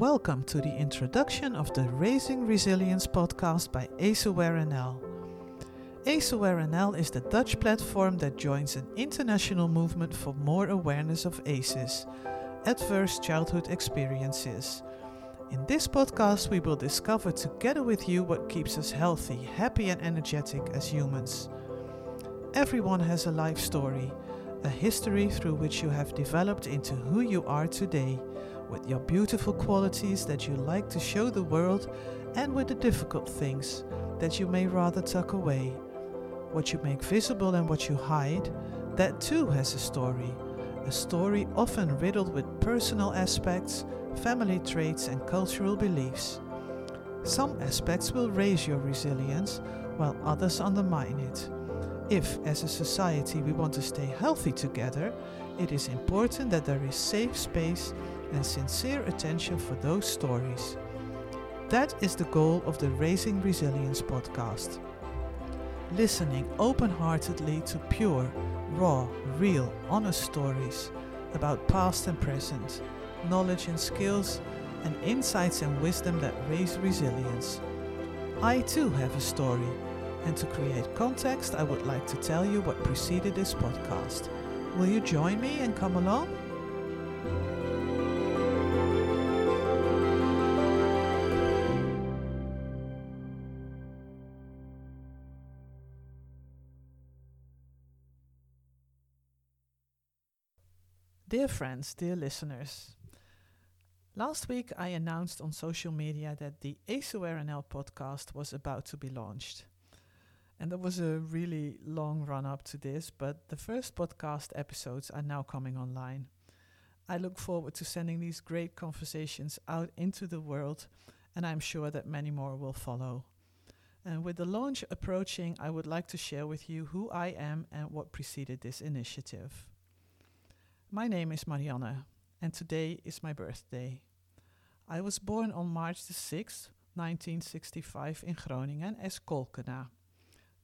Welcome to the introduction of the Raising Resilience podcast by AceAware NL. AceAware NL is the Dutch platform that joins an international movement for more awareness of ACEs, adverse childhood experiences. In this podcast, we will discover together with you what keeps us healthy, happy, and energetic as humans. Everyone has a life story, a history through which you have developed into who you are today with your beautiful qualities that you like to show the world, and with the difficult things that you may rather tuck away. What you make visible and what you hide, that too has a story. A story often riddled with personal aspects, family traits, and cultural beliefs. Some aspects will raise your resilience, while others undermine it. If, as a society, we want to stay healthy together, it is important that there is safe space and sincere attention for those stories. That is the goal of the Raising Resilience podcast. Listening open heartedly to pure, raw, real, honest stories about past and present, knowledge and skills, and insights and wisdom that raise resilience. I too have a story, and to create context, I would like to tell you what preceded this podcast. Will you join me and come along? Dear friends, dear listeners, last week I announced on social media that the AceAware podcast was about to be launched. And there was a really long run up to this, but the first podcast episodes are now coming online. I look forward to sending these great conversations out into the world, and I'm sure that many more will follow. And with the launch approaching, I would like to share with you who I am and what preceded this initiative. My name is Marianne, and today is my birthday. I was born on March the 6th, 1965 in Groningen as Kolkena,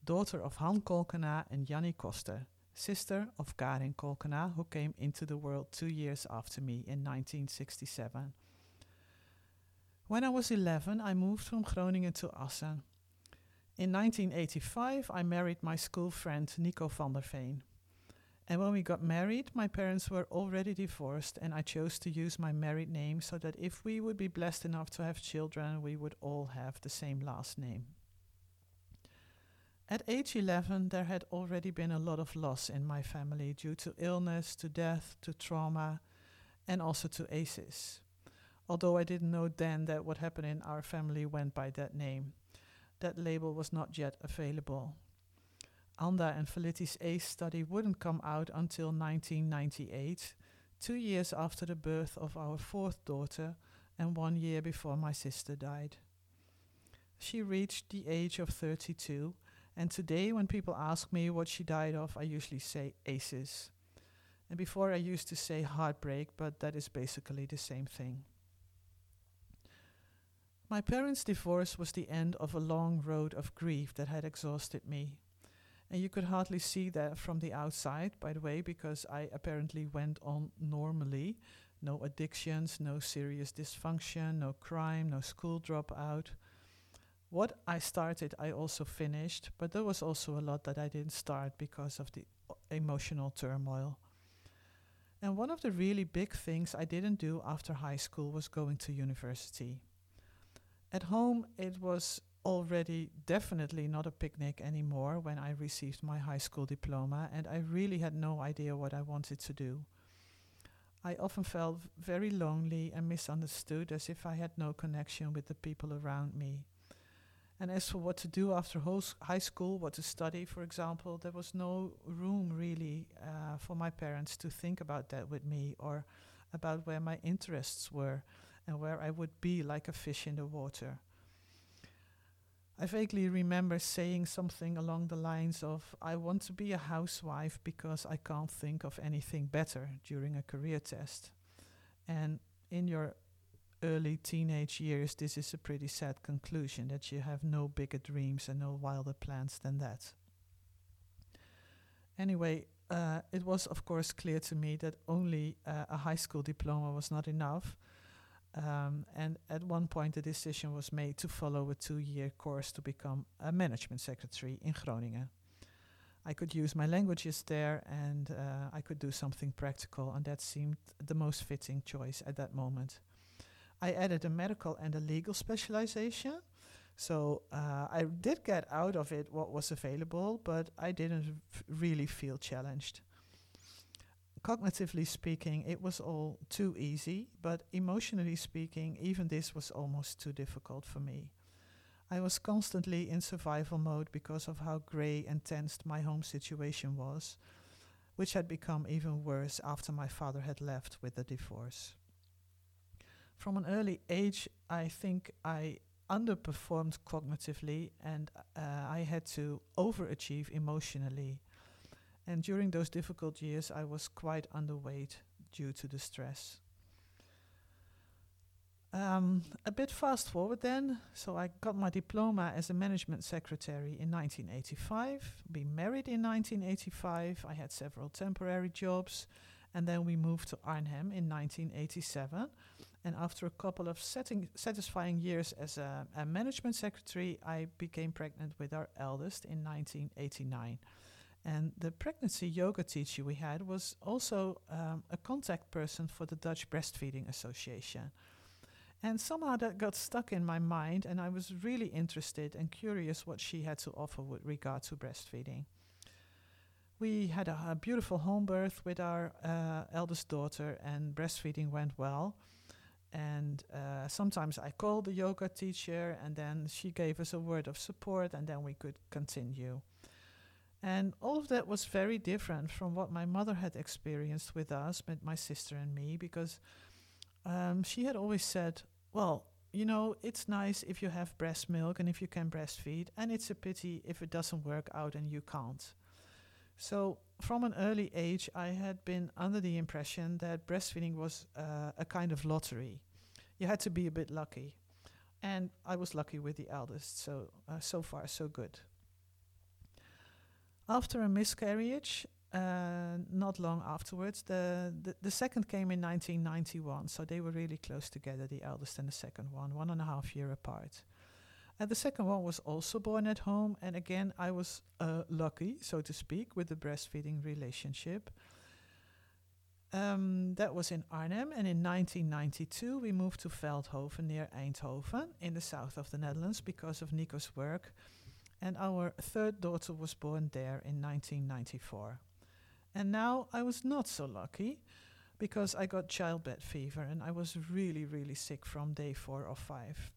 daughter of Han Kolkena and Jannie Koster, sister of Karin Kolkena, who came into the world two years after me in 1967. When I was 11, I moved from Groningen to Assen. In 1985, I married my school friend Nico van der Veen. And when we got married, my parents were already divorced, and I chose to use my married name so that if we would be blessed enough to have children, we would all have the same last name. At age 11, there had already been a lot of loss in my family due to illness, to death, to trauma, and also to ACEs. Although I didn't know then that what happened in our family went by that name, that label was not yet available. Anda and Felitti's ACE study wouldn't come out until 1998, two years after the birth of our fourth daughter and one year before my sister died. She reached the age of 32, and today, when people ask me what she died of, I usually say ACEs. And before, I used to say heartbreak, but that is basically the same thing. My parents' divorce was the end of a long road of grief that had exhausted me. And you could hardly see that from the outside, by the way, because I apparently went on normally. No addictions, no serious dysfunction, no crime, no school dropout. What I started, I also finished, but there was also a lot that I didn't start because of the uh, emotional turmoil. And one of the really big things I didn't do after high school was going to university. At home, it was already definitely not a picnic anymore when I received my high school diploma, and I really had no idea what I wanted to do. I often felt very lonely and misunderstood, as if I had no connection with the people around me. And as for what to do after high school, what to study, for example, there was no room really uh, for my parents to think about that with me or about where my interests were and where I would be like a fish in the water. I vaguely remember saying something along the lines of, I want to be a housewife because I can't think of anything better during a career test. And in your early teenage years, this is a pretty sad conclusion that you have no bigger dreams and no wilder plans than that. Anyway, uh, it was of course clear to me that only uh, a high school diploma was not enough Um, and at one point, the decision was made to follow a two year course to become a management secretary in Groningen. I could use my languages there and uh, I could do something practical, and that seemed the most fitting choice at that moment. I added a medical and a legal specialization. So uh, I did get out of it what was available, but I didn't really feel challenged. Cognitively speaking, it was all too easy, but emotionally speaking, even this was almost too difficult for me. I was constantly in survival mode because of how grey and tensed my home situation was, which had become even worse after my father had left with the divorce. From an early age, I think I underperformed cognitively and uh, I had to overachieve emotionally. And during those difficult years, I was quite underweight due to the stress. Um, a bit fast forward then. So I got my diploma as a management secretary in 1985, We married in 1985. I had several temporary jobs. And then we moved to Arnhem in 1987. And after a couple of satisfying years as a, a management secretary, I became pregnant with our eldest in 1989. And the pregnancy yoga teacher we had was also um, a contact person for the Dutch Breastfeeding Association. And somehow that got stuck in my mind, and I was really interested and curious what she had to offer with regard to breastfeeding. We had a, a beautiful home birth with our uh, eldest daughter, and breastfeeding went well. And uh, sometimes I called the yoga teacher, and then she gave us a word of support, and then we could continue. And all of that was very different from what my mother had experienced with us, with my sister and me, because um, she had always said, Well, you know, it's nice if you have breast milk and if you can breastfeed, and it's a pity if it doesn't work out and you can't. So, from an early age, I had been under the impression that breastfeeding was uh, a kind of lottery. You had to be a bit lucky. And I was lucky with the eldest, so uh, so far so good. After a miscarriage, uh, not long afterwards, the, the, the second came in 1991, so they were really close together, the eldest and the second one, one and a half year apart. And the second one was also born at home, and again, I was uh, lucky, so to speak, with the breastfeeding relationship. Um, that was in Arnhem, and in 1992 we moved to Veldhoven near Eindhoven in the south of the Netherlands because of Nico's work and our third daughter was born there in 1994. And now I was not so lucky because I got childbed fever and I was really, really sick from day four or five.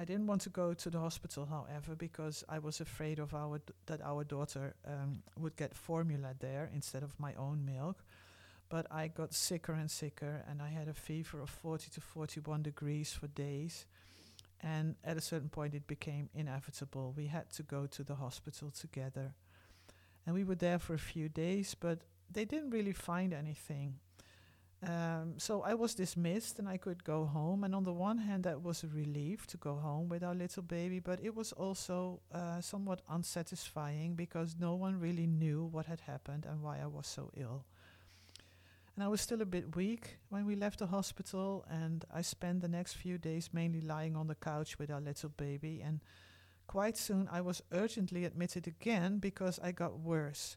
I didn't want to go to the hospital, however, because I was afraid of our d- that our daughter um, would get formula there instead of my own milk. But I got sicker and sicker, and I had a fever of 40 to 41 degrees for days. And at a certain point, it became inevitable. We had to go to the hospital together. And we were there for a few days, but they didn't really find anything. Um, so I was dismissed and I could go home. And on the one hand, that was a relief to go home with our little baby, but it was also uh, somewhat unsatisfying because no one really knew what had happened and why I was so ill. And I was still a bit weak when we left the hospital, and I spent the next few days mainly lying on the couch with our little baby. And quite soon, I was urgently admitted again because I got worse.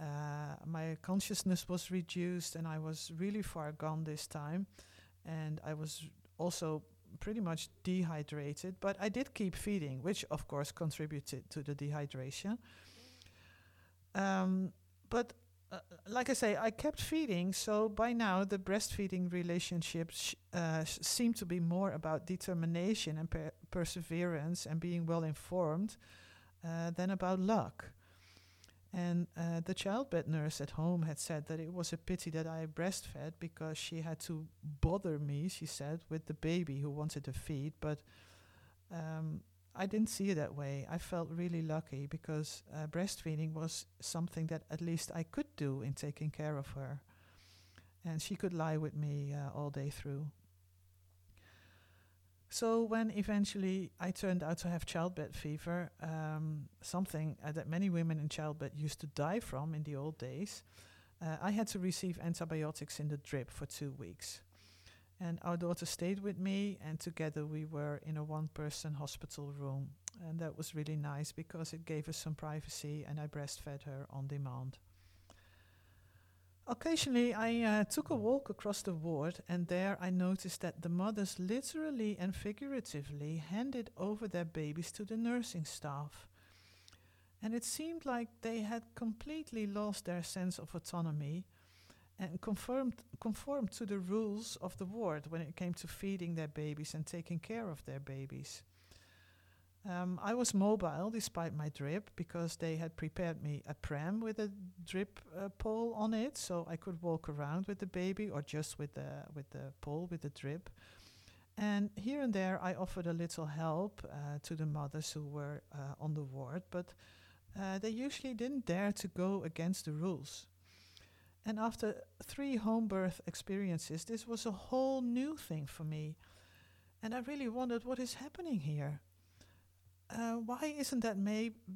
Uh, my consciousness was reduced, and I was really far gone this time. And I was also pretty much dehydrated, but I did keep feeding, which of course contributed to the dehydration. Um, but uh, like I say, I kept feeding, so by now the breastfeeding relationships uh, seem to be more about determination and per perseverance and being well informed uh, than about luck. And uh, the childbed nurse at home had said that it was a pity that I breastfed because she had to bother me, she said, with the baby who wanted to feed. But um, I didn't see it that way. I felt really lucky because uh, breastfeeding was something that at least I could do in taking care of her. And she could lie with me uh, all day through. So, when eventually I turned out to have childbed fever, um, something uh, that many women in childbed used to die from in the old days, uh, I had to receive antibiotics in the drip for two weeks. And our daughter stayed with me, and together we were in a one person hospital room. And that was really nice because it gave us some privacy, and I breastfed her on demand. Occasionally, I uh, took a walk across the ward, and there I noticed that the mothers literally and figuratively handed over their babies to the nursing staff. And it seemed like they had completely lost their sense of autonomy and conformed, conformed to the rules of the ward when it came to feeding their babies and taking care of their babies. Um, I was mobile despite my drip because they had prepared me a pram with a drip uh, pole on it, so I could walk around with the baby or just with the with the pole with the drip. And here and there, I offered a little help uh, to the mothers who were uh, on the ward, but uh, they usually didn't dare to go against the rules. And after three home birth experiences, this was a whole new thing for me. And I really wondered what is happening here uh, why isn't that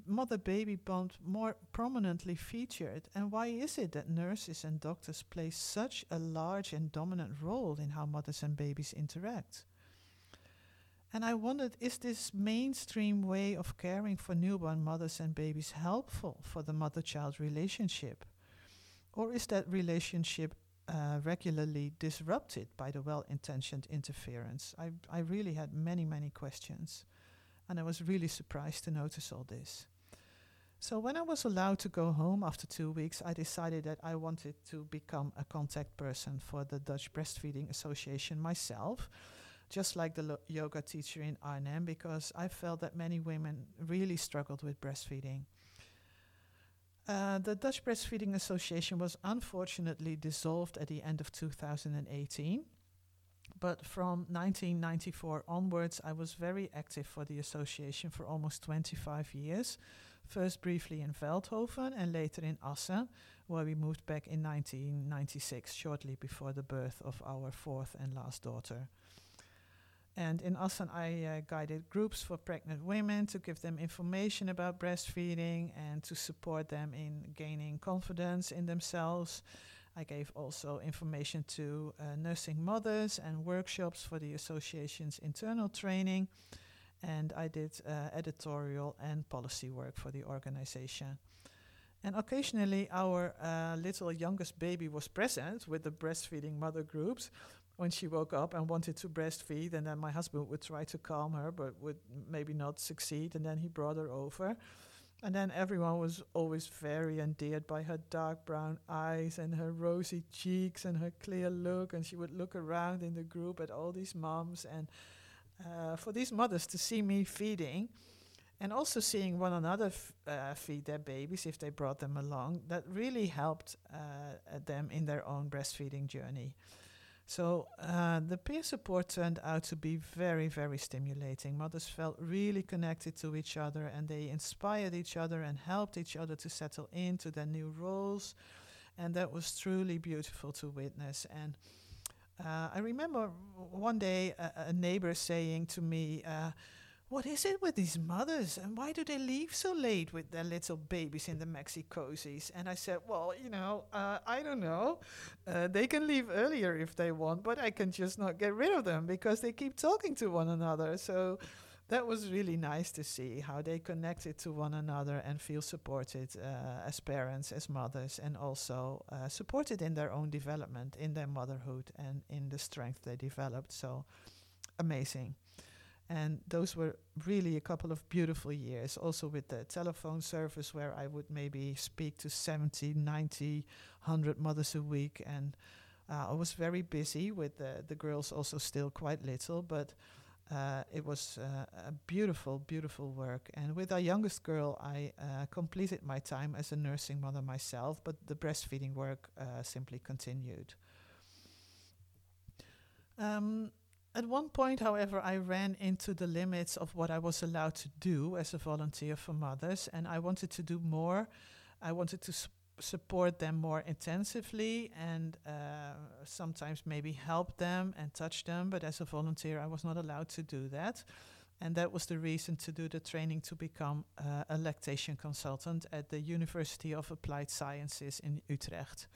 mother baby bond more prominently featured? And why is it that nurses and doctors play such a large and dominant role in how mothers and babies interact? And I wondered is this mainstream way of caring for newborn mothers and babies helpful for the mother child relationship? Or is that relationship uh, regularly disrupted by the well intentioned interference? I, I really had many, many questions and I was really surprised to notice all this. So, when I was allowed to go home after two weeks, I decided that I wanted to become a contact person for the Dutch Breastfeeding Association myself, just like the yoga teacher in Arnhem, because I felt that many women really struggled with breastfeeding. Uh, the Dutch Breastfeeding Association was unfortunately dissolved at the end of 2018. But from 1994 onwards, I was very active for the association for almost 25 years. First briefly in Veldhoven and later in Assen, where we moved back in 1996, shortly before the birth of our fourth and last daughter. And in Assen, I uh, guided groups for pregnant women to give them information about breastfeeding and to support them in gaining confidence in themselves I gave also information to uh, nursing mothers and workshops for the association's internal training. And I did uh, editorial and policy work for the organization. And occasionally, our uh, little youngest baby was present with the breastfeeding mother groups when she woke up and wanted to breastfeed. And then my husband would try to calm her, but would maybe not succeed. And then he brought her over. And then everyone was always very endeared by her dark brown eyes and her rosy cheeks and her clear look. And she would look around in the group at all these moms. And uh, for these mothers to see me feeding and also seeing one another f- uh, feed their babies if they brought them along, that really helped uh, them in their own breastfeeding journey. So uh, the peer support turned out to be very, very stimulating. Mothers felt really connected to each other and they inspired each other and helped each other to settle into their new roles. And that was truly beautiful to witness. And uh, I remember one day a, a neighbor saying to me, uh, what is it with these mothers and why do they leave so late with their little babies in the Maxi-Cosis? And I said, well, you know, uh, I don't know. Uh, they can leave earlier if they want, but I can just not get rid of them because they keep talking to one another. So that was really nice to see how they connected to one another and feel supported uh, as parents, as mothers, and also uh, supported in their own development, in their motherhood, and in the strength they developed. So amazing. And those were really a couple of beautiful years, also with the telephone service where I would maybe speak to 70, 90, 100 mothers a week. And uh, I was very busy with the, the girls, also still quite little, but uh, it was uh, a beautiful, beautiful work. And with our youngest girl, I uh, completed my time as a nursing mother myself, but the breastfeeding work uh, simply continued. Um, at one point, however, I ran into the limits of what I was allowed to do as a volunteer for mothers, and I wanted to do more. I wanted to su- support them more intensively and uh, sometimes maybe help them and touch them, but as a volunteer, I was not allowed to do that. And that was the reason to do the training to become uh, a lactation consultant at the University of Applied Sciences in Utrecht.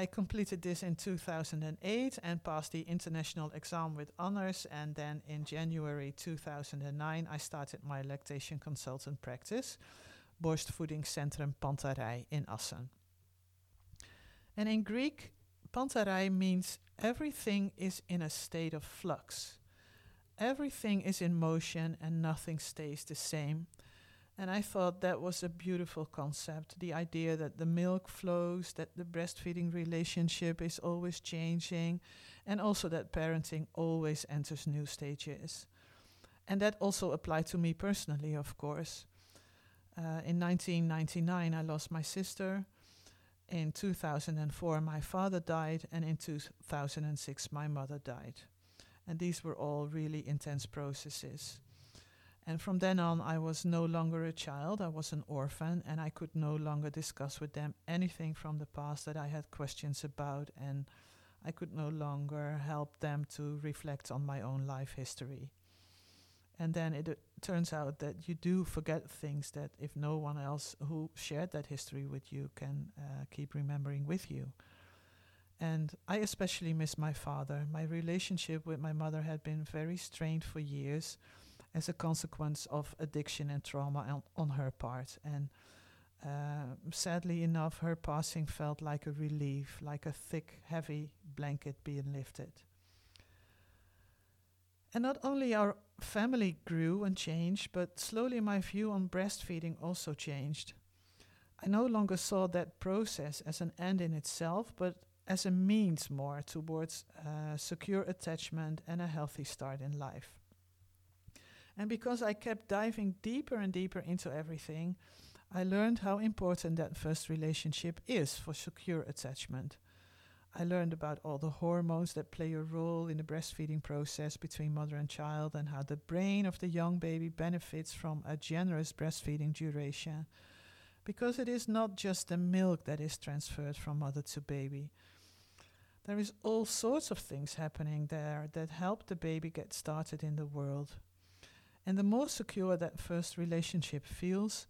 I completed this in 2008 and passed the international exam with honors. And then in January 2009, I started my lactation consultant practice, Borstvoedingscentrum Pantarei in Assen. And in Greek, Pantarei means everything is in a state of flux. Everything is in motion and nothing stays the same. And I thought that was a beautiful concept the idea that the milk flows, that the breastfeeding relationship is always changing, and also that parenting always enters new stages. And that also applied to me personally, of course. Uh, in 1999, I lost my sister. In 2004, my father died, and in 2006, my mother died. And these were all really intense processes. And from then on, I was no longer a child, I was an orphan, and I could no longer discuss with them anything from the past that I had questions about, and I could no longer help them to reflect on my own life history. And then it uh, turns out that you do forget things that if no one else who shared that history with you can uh, keep remembering with you. And I especially miss my father. My relationship with my mother had been very strained for years as a consequence of addiction and trauma on, on her part. And uh, sadly enough, her passing felt like a relief, like a thick, heavy blanket being lifted. And not only our family grew and changed, but slowly my view on breastfeeding also changed. I no longer saw that process as an end in itself, but as a means more towards uh, secure attachment and a healthy start in life. And because I kept diving deeper and deeper into everything, I learned how important that first relationship is for secure attachment. I learned about all the hormones that play a role in the breastfeeding process between mother and child, and how the brain of the young baby benefits from a generous breastfeeding duration. Because it is not just the milk that is transferred from mother to baby. There is all sorts of things happening there that help the baby get started in the world. And the more secure that first relationship feels,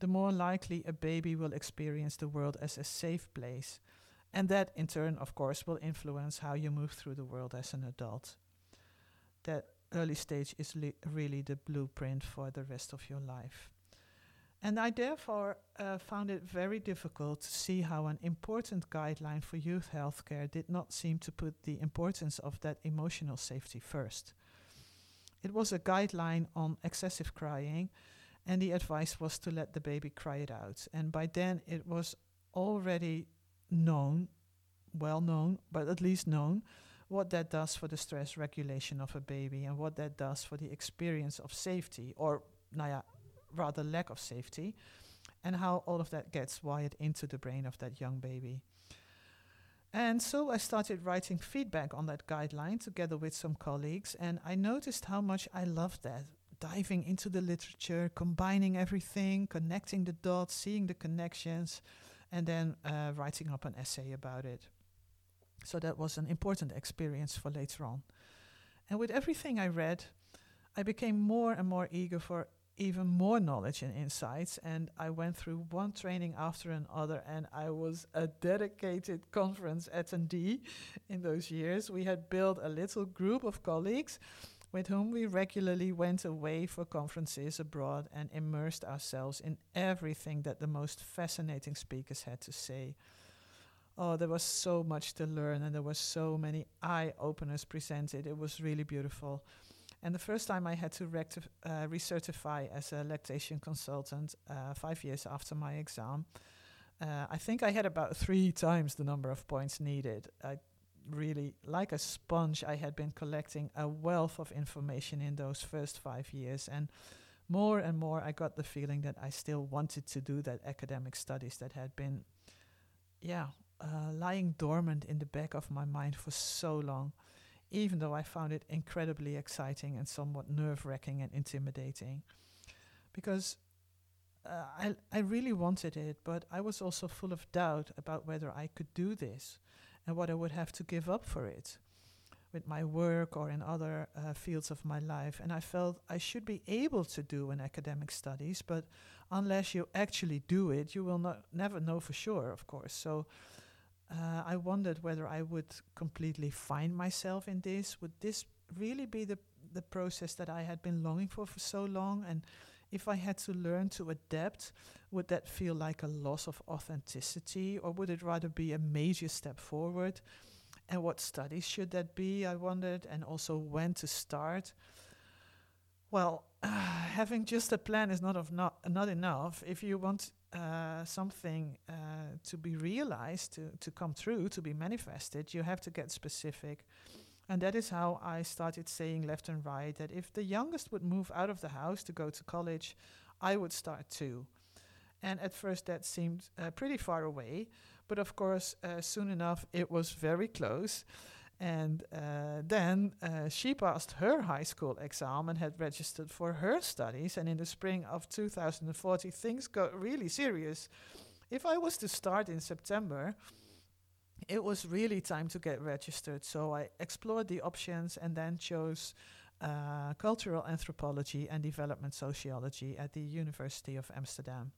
the more likely a baby will experience the world as a safe place. And that, in turn, of course, will influence how you move through the world as an adult. That early stage is li- really the blueprint for the rest of your life. And I therefore uh, found it very difficult to see how an important guideline for youth healthcare did not seem to put the importance of that emotional safety first. It was a guideline on excessive crying, and the advice was to let the baby cry it out. And by then, it was already known, well known, but at least known, what that does for the stress regulation of a baby and what that does for the experience of safety, or, naya, rather lack of safety, and how all of that gets wired into the brain of that young baby. And so I started writing feedback on that guideline together with some colleagues, and I noticed how much I loved that. Diving into the literature, combining everything, connecting the dots, seeing the connections, and then uh, writing up an essay about it. So that was an important experience for later on. And with everything I read, I became more and more eager for even more knowledge and insights. And I went through one training after another, and I was a dedicated conference attendee in those years. We had built a little group of colleagues with whom we regularly went away for conferences abroad and immersed ourselves in everything that the most fascinating speakers had to say. Oh, there was so much to learn, and there were so many eye openers presented. It was really beautiful. And the first time I had to rectif- uh, recertify as a lactation consultant, uh, five years after my exam, uh, I think I had about three times the number of points needed. I really, like a sponge, I had been collecting a wealth of information in those first five years. And more and more, I got the feeling that I still wanted to do that academic studies that had been, yeah, uh, lying dormant in the back of my mind for so long even though I found it incredibly exciting and somewhat nerve wracking and intimidating. Because uh, I, I really wanted it, but I was also full of doubt about whether I could do this and what I would have to give up for it with my work or in other uh, fields of my life. And I felt I should be able to do an academic studies, but unless you actually do it, you will not never know for sure, of course. So uh, I wondered whether I would completely find myself in this. Would this really be the the process that I had been longing for for so long? And if I had to learn to adapt, would that feel like a loss of authenticity, or would it rather be a major step forward? And what studies should that be? I wondered, and also when to start. Well, uh, having just a plan is not of not not enough. If you want uh, something uh, to be realized, to to come true, to be manifested, you have to get specific. And that is how I started saying left and right that if the youngest would move out of the house to go to college, I would start too. And at first that seemed uh, pretty far away, but of course, uh, soon enough it was very close. And uh, then uh, she passed her high school exam and had registered for her studies. And in the spring of 2040, things got really serious. If I was to start in September, it was really time to get registered. So I explored the options and then chose uh, cultural anthropology and development sociology at the University of Amsterdam.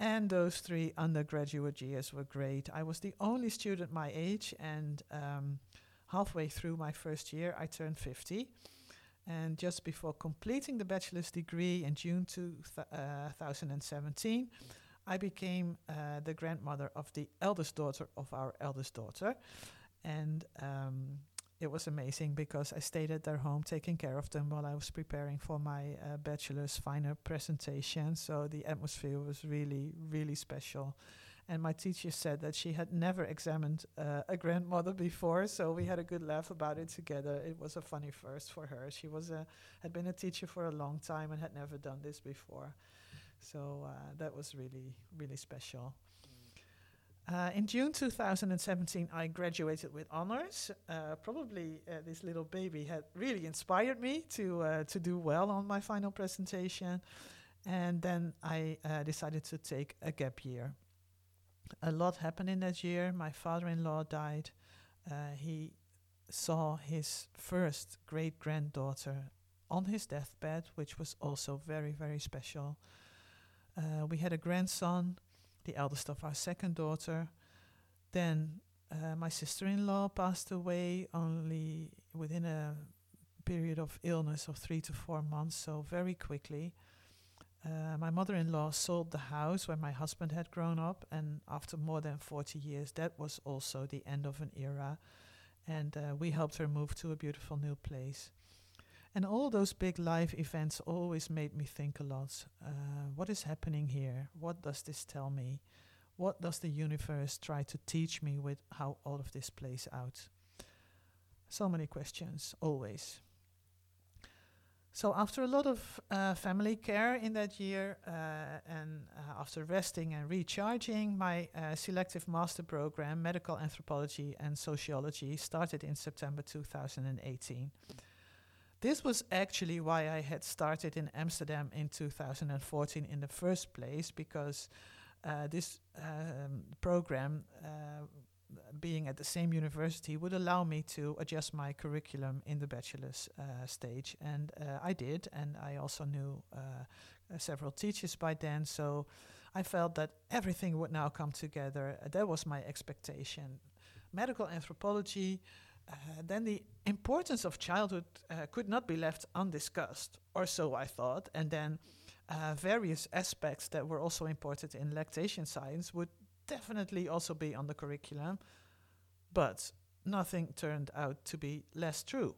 And those three undergraduate years were great. I was the only student my age, and um, halfway through my first year, I turned 50. And just before completing the bachelor's degree in June 2017, I became uh, the grandmother of the eldest daughter of our eldest daughter. And um, it was amazing because I stayed at their home taking care of them while I was preparing for my uh, bachelor's final presentation. So the atmosphere was really, really special. And my teacher said that she had never examined uh, a grandmother before, so we had a good laugh about it together. It was a funny first for her. She was a, had been a teacher for a long time and had never done this before. So uh, that was really, really special. Uh, in June 2017, I graduated with honors. Uh, probably uh, this little baby had really inspired me to uh, to do well on my final presentation, and then I uh, decided to take a gap year. A lot happened in that year. My father-in-law died. Uh, he saw his first great granddaughter on his deathbed, which was also very, very special. we had a grandson the eldest of our second daughter. Then uh, my sister in law passed away only within a period of illness of three to four months, so very quickly. Uh, my mother in law sold the house where my husband had grown up, and after more than 40 years, that was also the end of an era. And uh, we helped her move to a beautiful new place. And all those big life events always made me think a lot. Uh, what is happening here? What does this tell me? What does the universe try to teach me with how all of this plays out? So many questions, always. So, after a lot of uh, family care in that year, uh, and uh, after resting and recharging, my uh, selective master program, Medical Anthropology and Sociology, started in September 2018. This was actually why I had started in Amsterdam in 2014 in the first place, because uh, this um, program, uh, being at the same university, would allow me to adjust my curriculum in the bachelor's uh, stage. And uh, I did, and I also knew uh, several teachers by then, so I felt that everything would now come together. that was my expectation. Medical anthropology uh, then the importance of childhood uh, could not be left undiscussed, or so I thought. And then uh, various aspects that were also important in lactation science would definitely also be on the curriculum, but nothing turned out to be less true.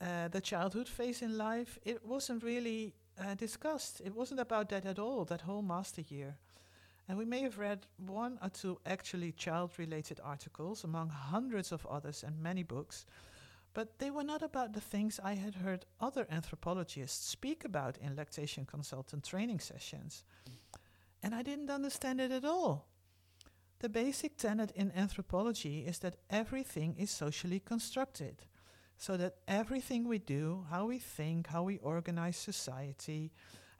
Uh, the childhood phase in life, it wasn't really uh, discussed. It wasn't about that at all, that whole master year. And we may have read one or two actually child related articles among hundreds of others and many books, but they were not about the things I had heard other anthropologists speak about in lactation consultant training sessions. And I didn't understand it at all. The basic tenet in anthropology is that everything is socially constructed, so that everything we do, how we think, how we organize society,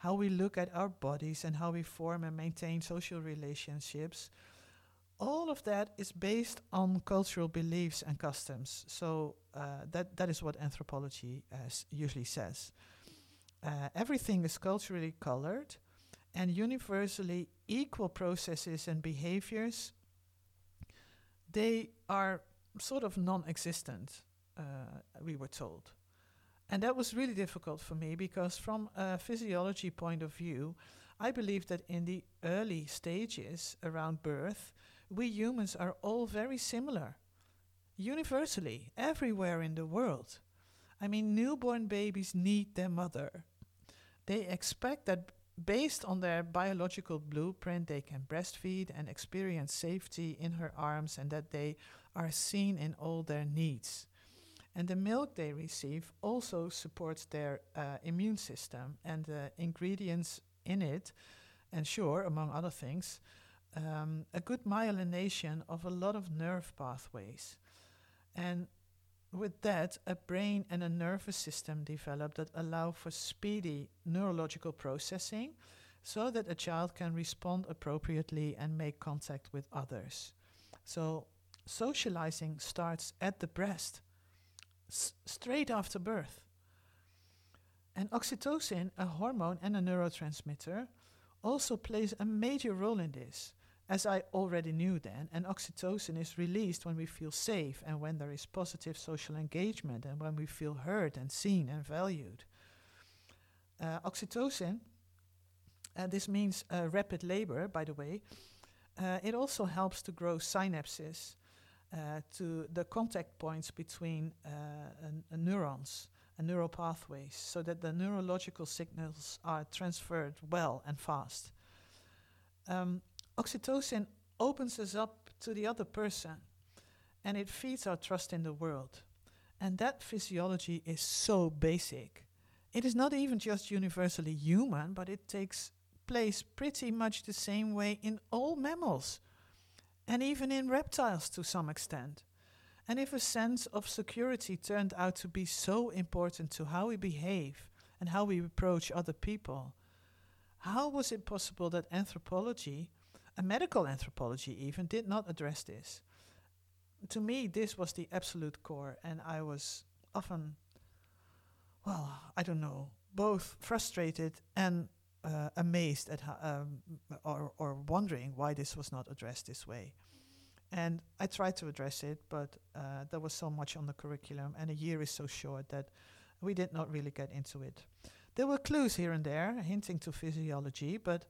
how we look at our bodies and how we form and maintain social relationships, all of that is based on cultural beliefs and customs. So uh, that that is what anthropology uh, usually says. Uh, everything is culturally colored, and universally equal processes and behaviors they are sort of non existent, uh, we were told. And that was really difficult for me because, from a physiology point of view, I believe that in the early stages around birth, we humans are all very similar, universally, everywhere in the world. I mean, newborn babies need their mother. They expect that based on their biological blueprint, they can breastfeed and experience safety in her arms and that they are seen in all their needs. And the milk they receive also supports their uh, immune system and the ingredients in it, ensure, among other things, um, a good myelination of a lot of nerve pathways. And with that, a brain and a nervous system develop that allow for speedy neurological processing so that a child can respond appropriately and make contact with others. So, socializing starts at the breast, s- straight after birth. And oxytocin, a hormone and a neurotransmitter, also plays a major role in this as I already knew then, and oxytocin is released when we feel safe and when there is positive social engagement and when we feel heard and seen and valued. Uh, oxytocin, uh, this means uh, rapid labor, by the way, uh, it also helps to grow synapses to the contact points between uh, neurons and neural pathways so that the neurological signals are transferred well and fast. Um, Oxytocin opens us up to the other person and it feeds our trust in the world. And that physiology is so basic. It is not even just universally human, but it takes place pretty much the same way in all mammals and even in reptiles to some extent. And if a sense of security turned out to be so important to how we behave and how we approach other people, how was it possible that anthropology a medical anthropology even did not address this. To me, this was the absolute core, and I was often, well, I don't know, both frustrated and uh, amazed at how, um, or, or wondering why this was not addressed this way. And I tried to address it, but uh, there was so much on the curriculum, and a year is so short that we did not really get into it. There were clues here and there hinting to physiology, but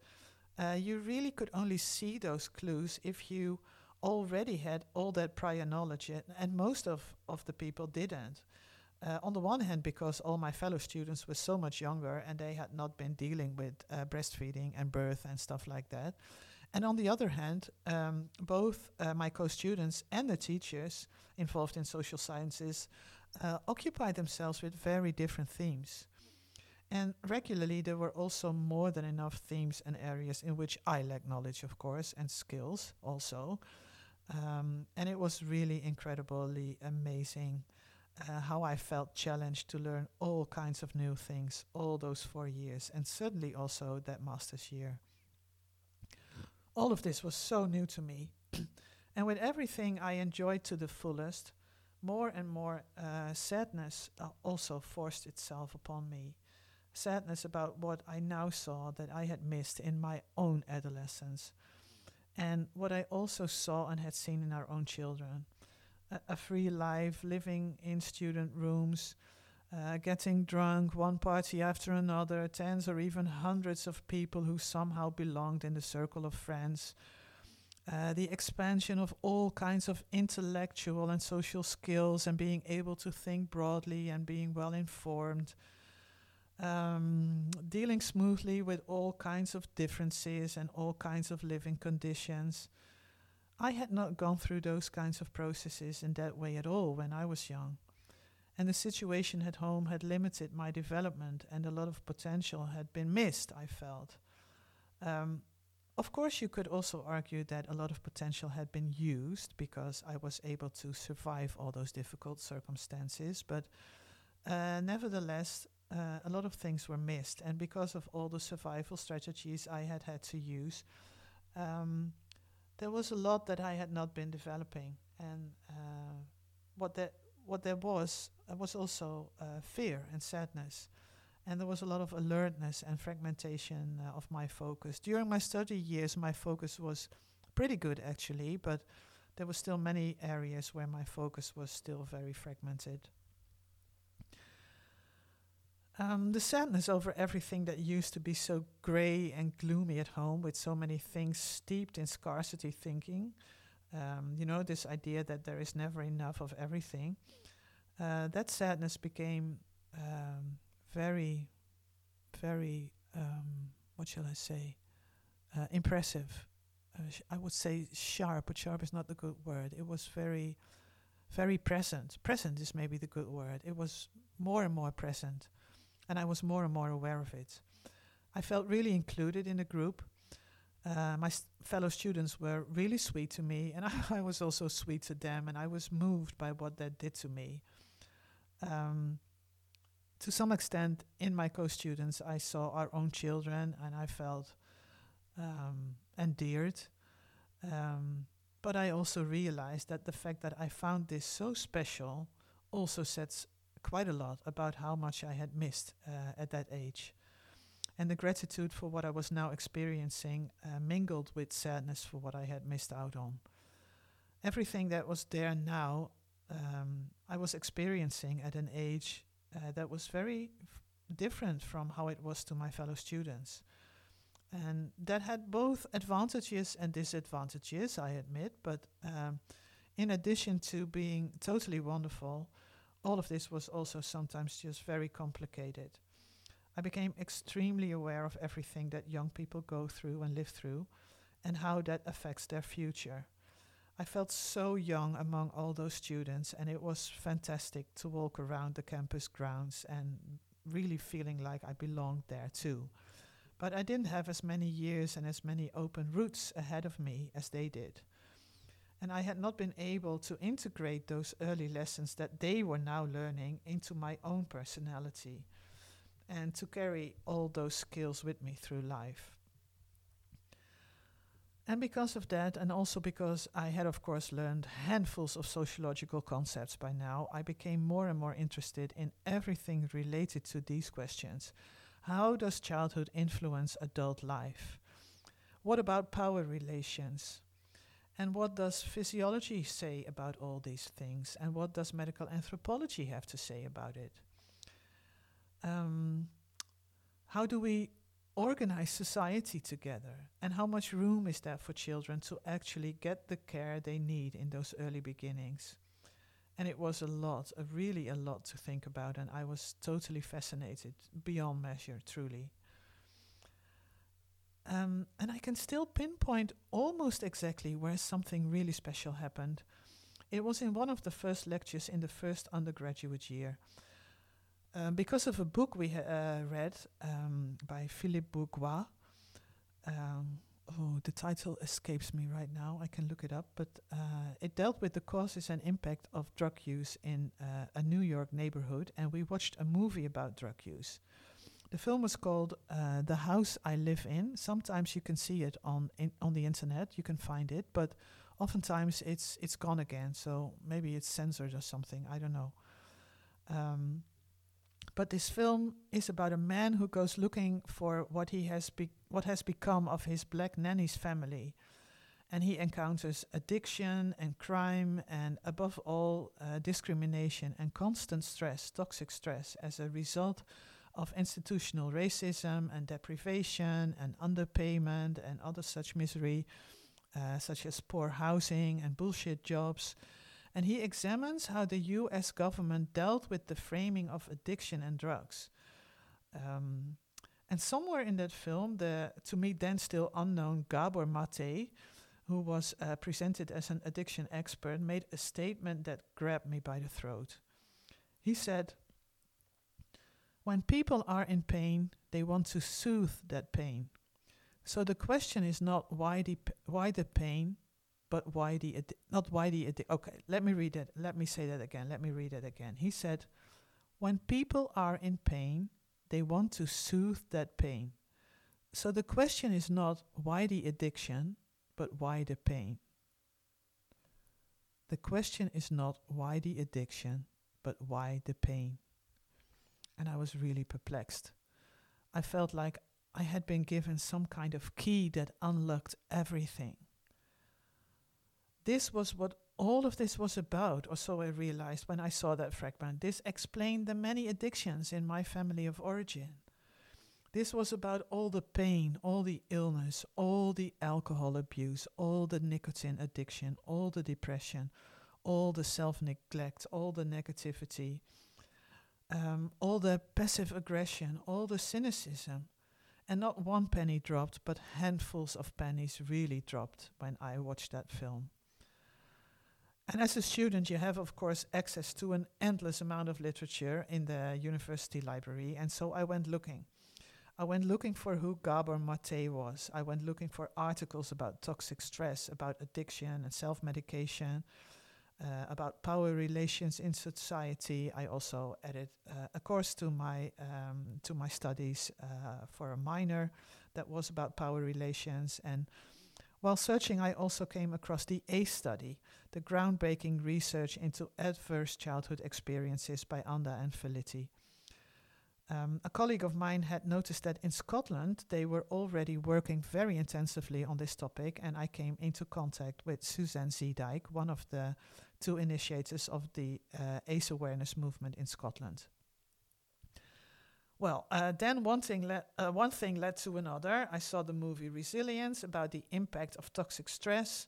uh, you really could only see those clues if you already had all that prior knowledge, and most of, of the people didn't. Uh, on the one hand, because all my fellow students were so much younger and they had not been dealing with uh, breastfeeding and birth and stuff like that. And on the other hand, um, both uh, my co students and the teachers involved in social sciences uh, occupied themselves with very different themes. And regularly, there were also more than enough themes and areas in which I lacked knowledge, of course, and skills also. Um, and it was really incredibly amazing uh, how I felt challenged to learn all kinds of new things all those four years, and certainly also that master's year. All of this was so new to me. and with everything I enjoyed to the fullest, more and more uh, sadness uh, also forced itself upon me sadness about what I now saw that I had missed in my own adolescence, and what I also saw and had seen in our own children. A, a free life, living in student rooms, uh, getting drunk, one party after another, tens or even hundreds of people who somehow belonged in the circle of friends. Uh, the expansion of all kinds of intellectual and social skills and being able to think broadly and being well informed um, dealing smoothly with all kinds of differences and all kinds of living conditions. I had not gone through those kinds of processes in that way at all when I was young. And the situation at home had limited my development, and a lot of potential had been missed, I felt. Um, of course, you could also argue that a lot of potential had been used because I was able to survive all those difficult circumstances, but uh, nevertheless, uh, a lot of things were missed. And because of all the survival strategies I had had to use, um, there was a lot that I had not been developing. And uh, what that what there was uh, was also uh, fear and sadness. And there was a lot of alertness and fragmentation uh, of my focus. During my study years, my focus was pretty good actually, but there were still many areas where my focus was still very fragmented. Um, the sadness over everything that used to be so grey and gloomy at home, with so many things steeped in scarcity thinking, um, you know, this idea that there is never enough of everything, uh, that sadness became um, very, very, um, what shall I say, uh, impressive. Uh, I would say sharp, but sharp is not the good word. It was very, very present. Present is maybe the good word. It was more and more present and I was more and more aware of it. I felt really included in the group. Uh, my st- fellow students were really sweet to me, and I, I, was also sweet to them, and I was moved by what that did to me. Um, to some extent, in my co students, I saw our own children, and I felt um, endeared. Um, but I also realized that the fact that I found this so special also sets quite a lot about how much I had missed uh, at that age. And the gratitude for what I was now experiencing uh, mingled with sadness for what I had missed out on. Everything that was there now, um, I was experiencing at an age uh, that was very f- different from how it was to my fellow students. And that had both advantages and disadvantages, I admit, but um, in addition to being totally wonderful, all of this was also sometimes just very complicated. I became extremely aware of everything that young people go through and live through and how that affects their future. I felt so young among all those students, and it was fantastic to walk around the campus grounds and really feeling like I belonged there too. But I didn't have as many years and as many open routes ahead of me as they did. And I had not been able to integrate those early lessons that they were now learning into my own personality and to carry all those skills with me through life. And because of that, and also because I had, of course, learned handfuls of sociological concepts by now, I became more and more interested in everything related to these questions. How does childhood influence adult life? What about power relations? And what does physiology say about all these things? And what does medical anthropology have to say about it? Um, how do we organize society together? And how much room is there for children to actually get the care they need in those early beginnings? And it was a lot, a really a lot to think about, and I was totally fascinated beyond measure, truly. Um, and I can still pinpoint almost exactly where something really special happened. It was in one of the first lectures in the first undergraduate year. Um, because of a book we uh, read um, by Philippe Bourgois. Um, oh, the title escapes me right now. I can look it up, but uh, it dealt with the causes and impact of drug use in uh, a New York neighborhood, and we watched a movie about drug use. The film was called uh, "The House I Live In." Sometimes you can see it on in, on the internet. You can find it, but oftentimes it's it's gone again. So maybe it's censored or something. I don't know. Um, but this film is about a man who goes looking for what he has be- what has become of his black nanny's family, and he encounters addiction and crime, and above all, uh, discrimination and constant stress, toxic stress, as a result of institutional racism and deprivation and underpayment and other such misery, uh, such as poor housing and bullshit jobs. And he examines how the US government dealt with the framing of addiction and drugs. Um, and somewhere in that film, the to me then still unknown Gabor Mate, who was uh, presented as an addiction expert, made a statement that grabbed me by the throat. He said, when people are in pain, they want to soothe that pain. So the question is not why the why the pain, but why the not why the okay. Let me read it. Let me say that again. Let me read it again. He said, when people are in pain, they want to soothe that pain. So the question is not why the addiction, but why the pain. The question is not why the addiction, but why the pain and I was really perplexed. I felt like I had been given some kind of key that unlocked everything. This was what all of this was about, or so I realized when I saw that fragment. This explained the many addictions in my family of origin. This was about all the pain, all the illness, all the alcohol abuse, all the nicotine addiction, all the depression, all the self neglect, all the negativity, um, all the passive aggression, all the cynicism. And not one penny dropped, but handfuls of pennies really dropped when I watched that film. And as a student, you have, of course, access to an endless amount of literature in the university library. And so I went looking. I went looking for who Gabor Mate was. I went looking for articles about toxic stress, about addiction and self medication, uh, about power relations in society. I also added uh, a course to my um, to my studies uh, for a minor that was about power relations. And while searching, I also came across the ACE study, the groundbreaking research into adverse childhood experiences by Anda and Felitti. Um, a colleague of mine had noticed that in Scotland they were already working very intensively on this topic, and I came into contact with Suzanne Zeedyk, one of the two initiators of the uh, ACE awareness movement in Scotland. Well, uh, then one thing, le- uh, one thing led to another. I saw the movie Resilience about the impact of toxic stress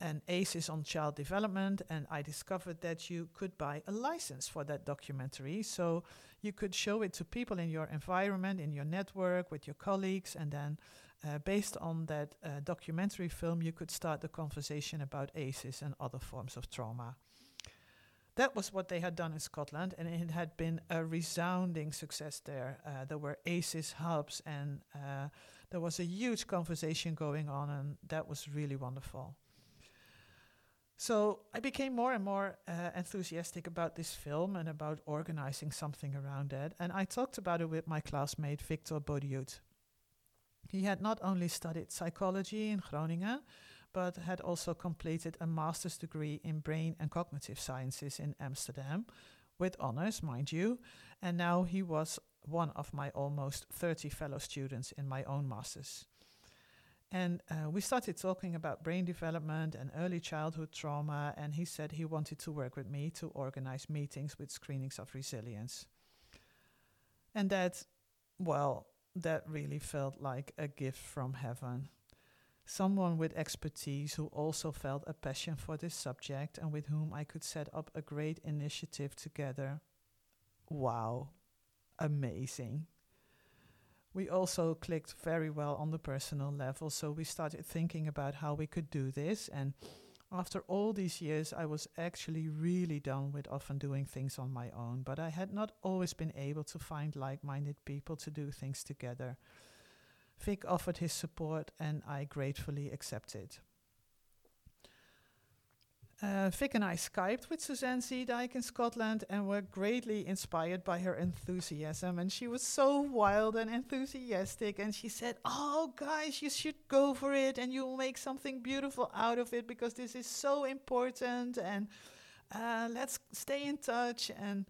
and ACEs on child development, and I discovered that you could buy a license for that documentary. So you could show it to people in your environment, in your network, with your colleagues, and then uh, based on that uh, documentary film, you could start the conversation about ACEs and other forms of trauma. That was what they had done in Scotland, and it had been a resounding success there. Uh, there were ACEs hubs, and uh, there was a huge conversation going on, and that was really wonderful. So I became more and more uh, enthusiastic about this film and about organizing something around it. And I talked about it with my classmate Victor Bodiut. He had not only studied psychology in Groningen, but had also completed a master's degree in brain and cognitive sciences in Amsterdam, with honors, mind you. And now he was one of my almost 30 fellow students in my own master's. And uh, we started talking about brain development and early childhood trauma. And he said he wanted to work with me to organize meetings with screenings of resilience. And that, well, that really felt like a gift from heaven. Someone with expertise who also felt a passion for this subject and with whom I could set up a great initiative together. Wow, amazing we also clicked very well on the personal level. So we started thinking about how we could do this. And after all these years, I was actually really done with often doing things on my own. But I had not always been able to find like minded people to do things together. Vic offered his support, and I gratefully accepted. Uh, Vic and I Skyped with Suzanne Zeedyk in Scotland and were greatly inspired by her enthusiasm. And she was so wild and enthusiastic. And she said, Oh, guys, you should go for it and you'll make something beautiful out of it because this is so important. And uh, let's stay in touch. And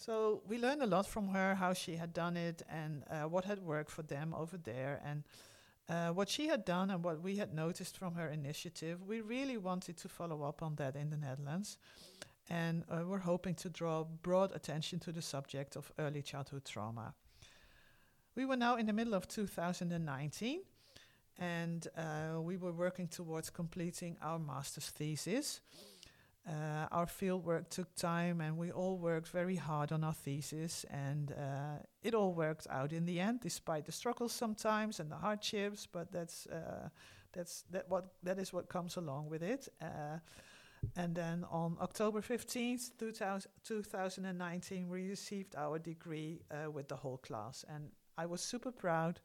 so we learned a lot from her how she had done it and uh, what had worked for them over there. And uh, what she had done and what we had noticed from her initiative, we really wanted to follow up on that in the Netherlands. And uh, we're hoping to draw broad attention to the subject of early childhood trauma. We were now in the middle of 2019, and uh, we were working towards completing our master's thesis. Uh, our field work took time, and we all worked very hard on our thesis, and uh, it all worked out in the end, despite the struggles sometimes and the hardships. But that's uh, that's that what that is what comes along with it. Uh, and then on October 15th, 2000, 2019, we received our degree uh, with the whole class, and I was super proud.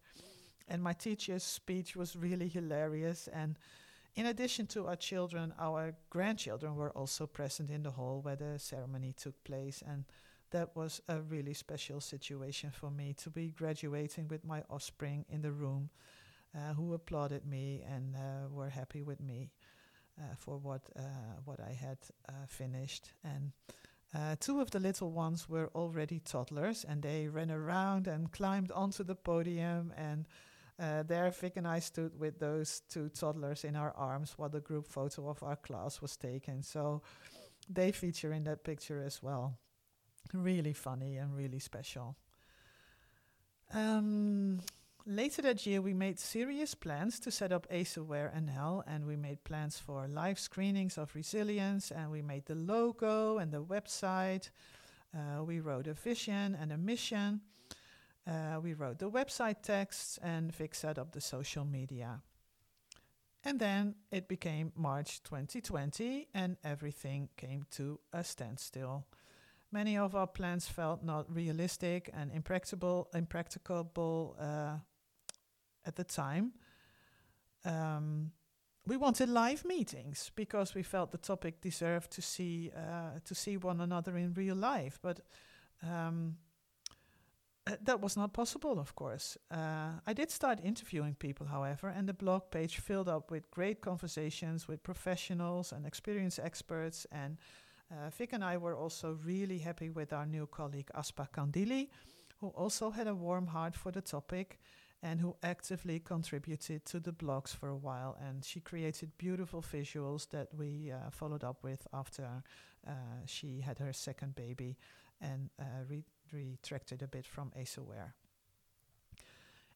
And my teacher's speech was really hilarious, and in addition to our children, our grandchildren were also present in the hall where the ceremony took place. And that was a really special situation for me to be graduating with my offspring in the room uh, who applauded me and uh, were happy with me uh, for what, uh, what I had uh, finished. And uh, two of the little ones were already toddlers and they ran around and climbed onto the podium and Uh, there, Vic and I stood with those two toddlers in our arms while the group photo of our class was taken. So they feature in that picture as well. Really funny and really special. Um, later that year, we made serious plans to set up AceAware NL, and we made plans for live screenings of resilience, and we made the logo and the website. Uh, we wrote a vision and a mission. Uh, we wrote the website texts, and Vic set up the social media. And then it became March 2020, and everything came to a standstill. Many of our plans felt not realistic and impracticable, impracticable uh, at the time. Um, we wanted live meetings because we felt the topic deserved to see uh, to see one another in real life, but um, uh, that was not possible, of course. Uh, I did start interviewing people, however, and the blog page filled up with great conversations with professionals and experienced experts and uh, Vic and I were also really happy with our new colleague Aspa Kandili, who also had a warm heart for the topic and who actively contributed to the blogs for a while. And she created beautiful visuals that we uh, followed up with after uh, she had her second baby and uh, re- retracted a bit from AceAware.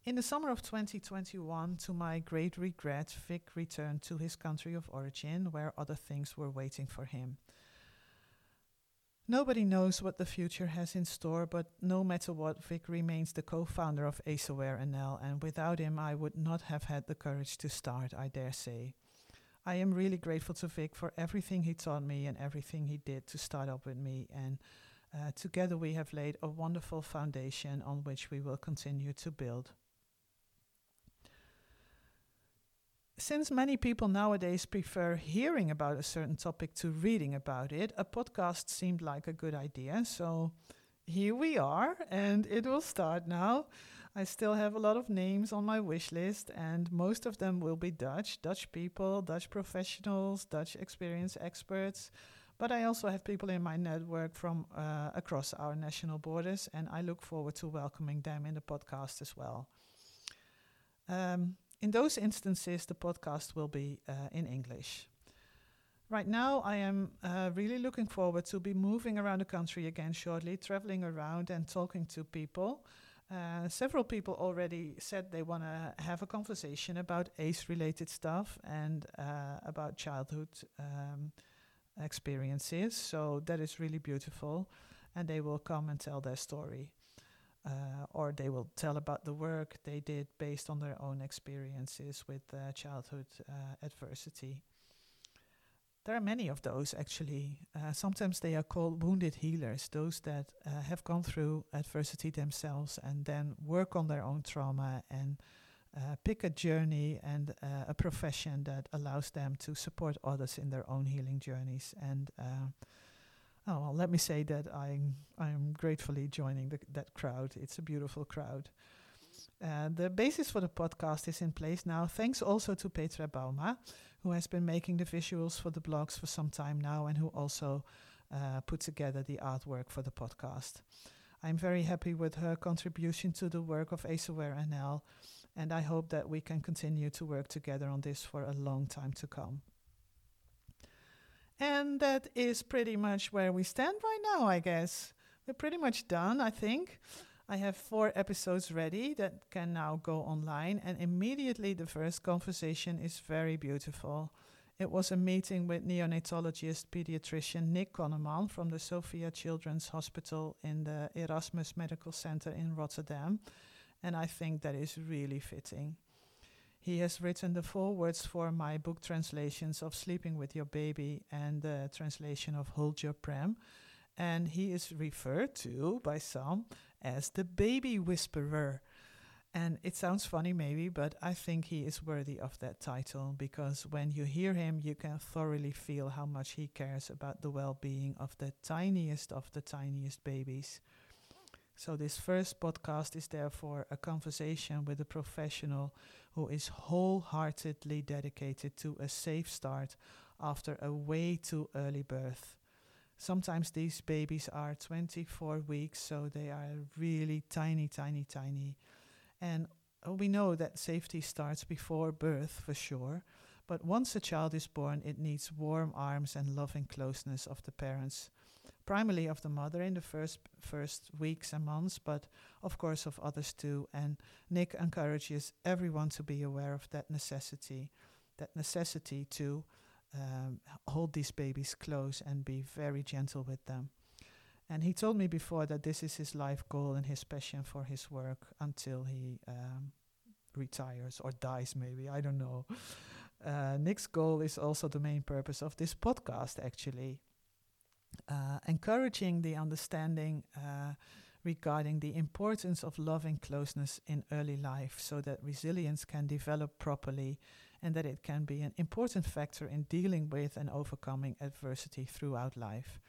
In the summer of 2021, to my great regret, Vic returned to his country of origin where other things were waiting for him. Nobody knows what the future has in store, but no matter what, Vic remains the co founder of AceAware NL, and without him, I would not have had the courage to start, I dare say. I am really grateful to Vic for everything he taught me and everything he did to start up with me, and uh, together we have laid a wonderful foundation on which we will continue to build. Since many people nowadays prefer hearing about a certain topic to reading about it, a podcast seemed like a good idea. So here we are, and it will start now. I still have a lot of names on my wish list, and most of them will be Dutch, Dutch people, Dutch professionals, Dutch experience experts. But I also have people in my network from uh, across our national borders, and I look forward to welcoming them in the podcast as well. Um, in those instances, the podcast will be uh, in English. Right now, I am uh, really looking forward to be moving around the country again shortly, traveling around and talking to people. Uh, several people already said they want to have a conversation about ACE-related stuff and uh, about childhood um, experiences. So that is really beautiful, and they will come and tell their story uh, or they will tell about the work they did based on their own experiences with uh, childhood uh, adversity. There are many of those actually. Uh, sometimes they are called wounded healers, those that uh, have gone through adversity themselves and then work on their own trauma and uh, pick a journey and a profession that allows them to support others in their own healing journeys. And Oh, well, let me say that I'm I'm gratefully joining the, that crowd. It's a beautiful crowd. Uh, the basis for the podcast is in place now, thanks also to Petra Bauma, who has been making the visuals for the blogs for some time now and who also uh, put together the artwork for the podcast. I'm very happy with her contribution to the work of AceAware NL, and I hope that we can continue to work together on this for a long time to come. And that is pretty much where we stand right now, I guess. We're pretty much done, I think. I have four episodes ready that can now go online, and immediately the first conversation is very beautiful. It was a meeting with neonatologist pediatrician Nikk Conneman from the Sophia Children's Hospital in the Erasmus Medical Center in Rotterdam, and I think that is really fitting. He has written the forewords for my book translations of Sleeping with Your Baby and the translation of Hold Your Prem. And he is referred to by some as the baby whisperer. And it sounds funny, maybe, but I think he is worthy of that title because when you hear him, you can thoroughly feel how much he cares about the well being of the tiniest of the tiniest babies. So, this first podcast is therefore a conversation with a professional who is wholeheartedly dedicated to a safe start after a way too early birth. Sometimes these babies are 24 weeks, so they are really tiny, tiny, tiny. And we know that safety starts before birth for sure, but once a child is born, it needs warm arms and loving closeness of the parents, primarily of the mother in the first first weeks and months, but of course of others too. And Nikk encourages everyone to be aware of that necessity, that necessity to um, hold these babies close and be very gentle with them. And he told me before that this is his life goal and his passion for his work until he um, retires or dies, maybe. I don't know. Uh, Nikk's goal is also the main purpose of this podcast, actually. Uh, encouraging the understanding uh, regarding the importance of loving closeness in early life so that resilience can develop properly and that it can be an important factor in dealing with and overcoming adversity throughout life.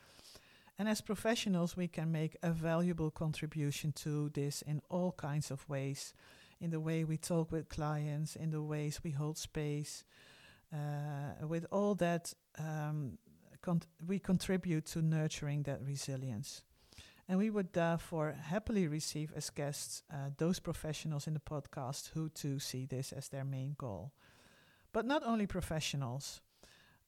And as professionals, we can make a valuable contribution to this in all kinds of ways in the way we talk with clients, in the ways we hold space. Uh, with all that, um, cont- we contribute to nurturing that resilience. And we would therefore happily receive as guests uh, those professionals in the podcast who too see this as their main goal. But not only professionals.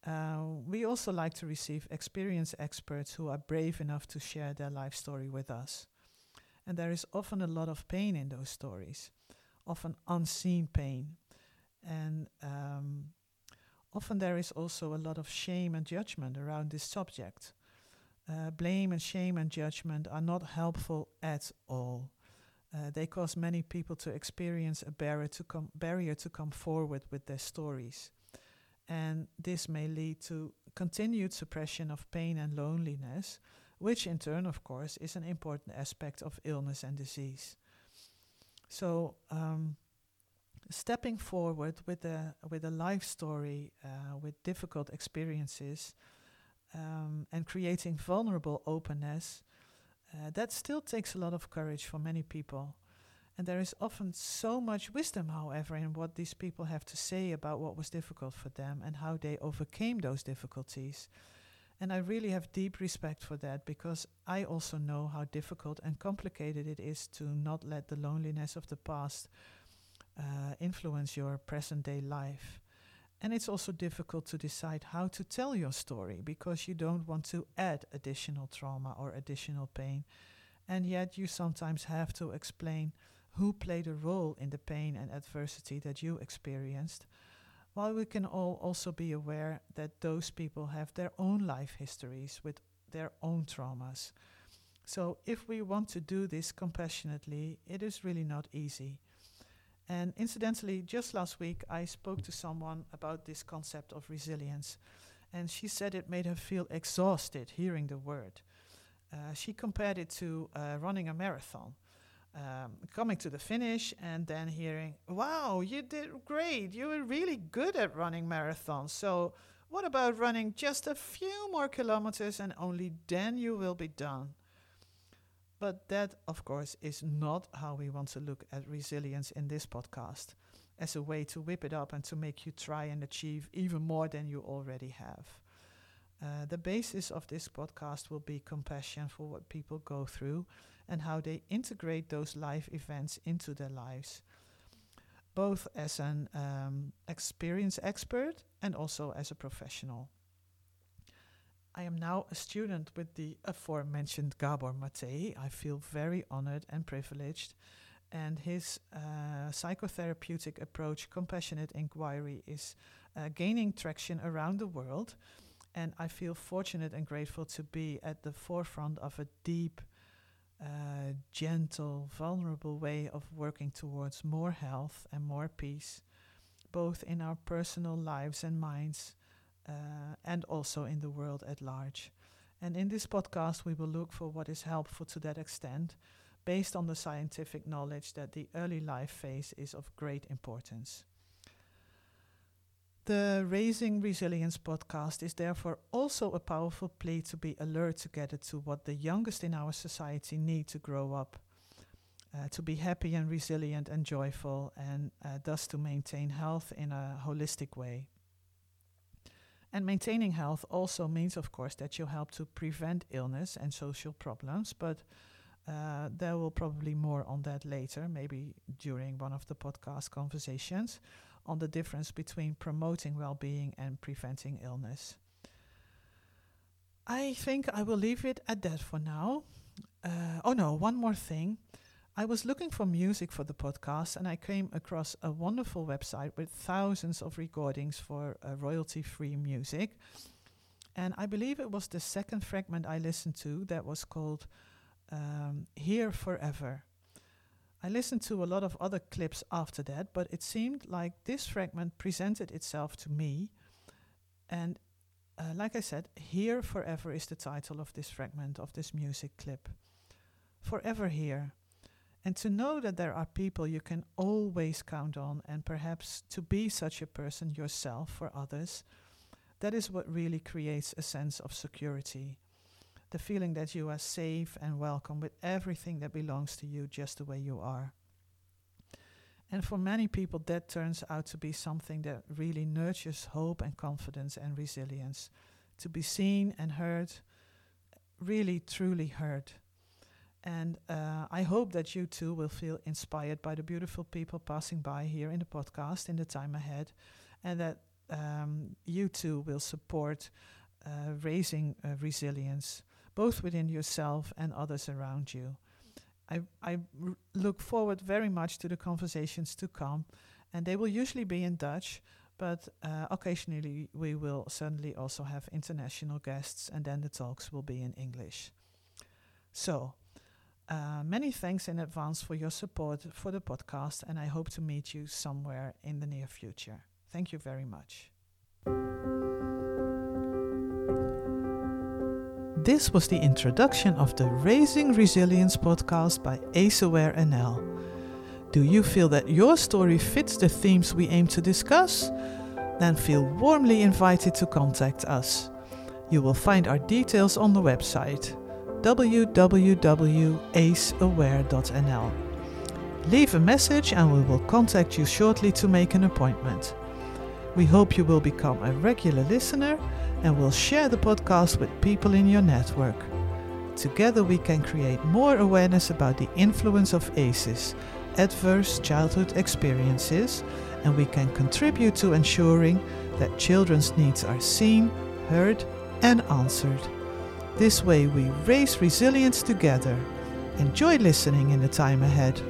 Uh, we also like to receive experienced experts who are brave enough to share their life story with us. And there is often a lot of pain in those stories, often unseen pain. And um, often there is also a lot of shame and judgment around this subject. Uh, blame and shame and judgment are not helpful at all. Uh, they cause many people to experience a barrier to, com- barrier to come forward with their stories and this may lead to continued suppression of pain and loneliness, which in turn, of course, is an important aspect of illness and disease. So, um, stepping forward with a with a life story uh, with difficult experiences um, and creating vulnerable openness, uh, that still takes a lot of courage for many people. And there is often so much wisdom, however, in what these people have to say about what was difficult for them and how they overcame those difficulties. And I really have deep respect for that because I also know how difficult and complicated it is to not let the loneliness of the past uh, influence your present day life. And it's also difficult to decide how to tell your story because you don't want to add additional trauma or additional pain. And yet, you sometimes have to explain who played a role in the pain and adversity that you experienced, while we can all also be aware that those people have their own life histories with their own traumas. So, if we want to do this compassionately, it is really not easy. And incidentally, just last week, I spoke to someone about this concept of resilience, and she said it made her feel exhausted hearing the word. Uh, she compared it to uh, running a marathon um, coming to the finish and then hearing, wow, you did great. You were really good at running marathons. So, what about running just a few more kilometers and only then you will be done? But that, of course, is not how we want to look at resilience in this podcast as a way to whip it up and to make you try and achieve even more than you already have. Uh, the basis of this podcast will be compassion for what people go through and how they integrate those life events into their lives, both as an um, experienced expert and also as a professional. I am now a student with the aforementioned Gabor Mate. I feel very honored and privileged. And his uh, psychotherapeutic approach, compassionate inquiry, is uh, gaining traction around the world. And I feel fortunate and grateful to be at the forefront of a deep uh, gentle, vulnerable way of working towards more health and more peace, both in our personal lives and minds, uh, and also in the world at large. And in this podcast, we will look for what is helpful to that extent, based on the scientific knowledge that the early life phase is of great importance. The Raising Resilience podcast is therefore also a powerful plea to be alert together to what the youngest in our society need to grow up, uh, to be happy and resilient and joyful, and uh, thus to maintain health in a holistic way. And maintaining health also means, of course, that you help to prevent illness and social problems, but Uh, there will probably more on that later, maybe during one of the podcast conversations, on the difference between promoting well being and preventing illness. I think I will leave it at that for now. Uh, oh no, one more thing. I was looking for music for the podcast and I came across a wonderful website with thousands of recordings for uh, royalty free music. And I believe it was the second fragment I listened to that was called um, Here Forever. I listened to a lot of other clips after that, but it seemed like this fragment presented itself to me. And uh, like I said, Here Forever is the title of this fragment of this music clip. Forever here and to know that there are people you can always count on, and perhaps to be such a person yourself for others, that is what really creates a sense of security. The feeling that you are safe and welcome with everything that belongs to you just the way you are. And for many people, that turns out to be something that really nurtures hope and confidence and resilience. To be seen and heard, really, truly heard. And uh, I hope that you too will feel inspired by the beautiful people passing by here in the podcast in the time ahead, and that um, you too will support uh, raising uh, resilience, both within yourself and others around you. I, I r- look forward very much to the conversations to come, and they will usually be in Dutch, but uh, occasionally we will certainly also have international guests, and then the talks will be in English. So, uh, many thanks in advance for your support for the podcast, and I hope to meet you somewhere in the near future. Thank you very much. This was the introduction of the Raising Resilience podcast by AceAware NL. Do you feel that your story fits the themes we aim to discuss? Then feel warmly invited to contact us. You will find our details on the website www.aceaware.nl. Leave a message and we will contact you shortly to make an appointment. We hope you will become a regular listener and will share the podcast with people in your network. Together we can create more awareness about the influence of ACEs, adverse childhood experiences, and we can contribute to ensuring that children's needs are seen, heard, and answered. This way, we raise resilience together. Enjoy listening in the time ahead.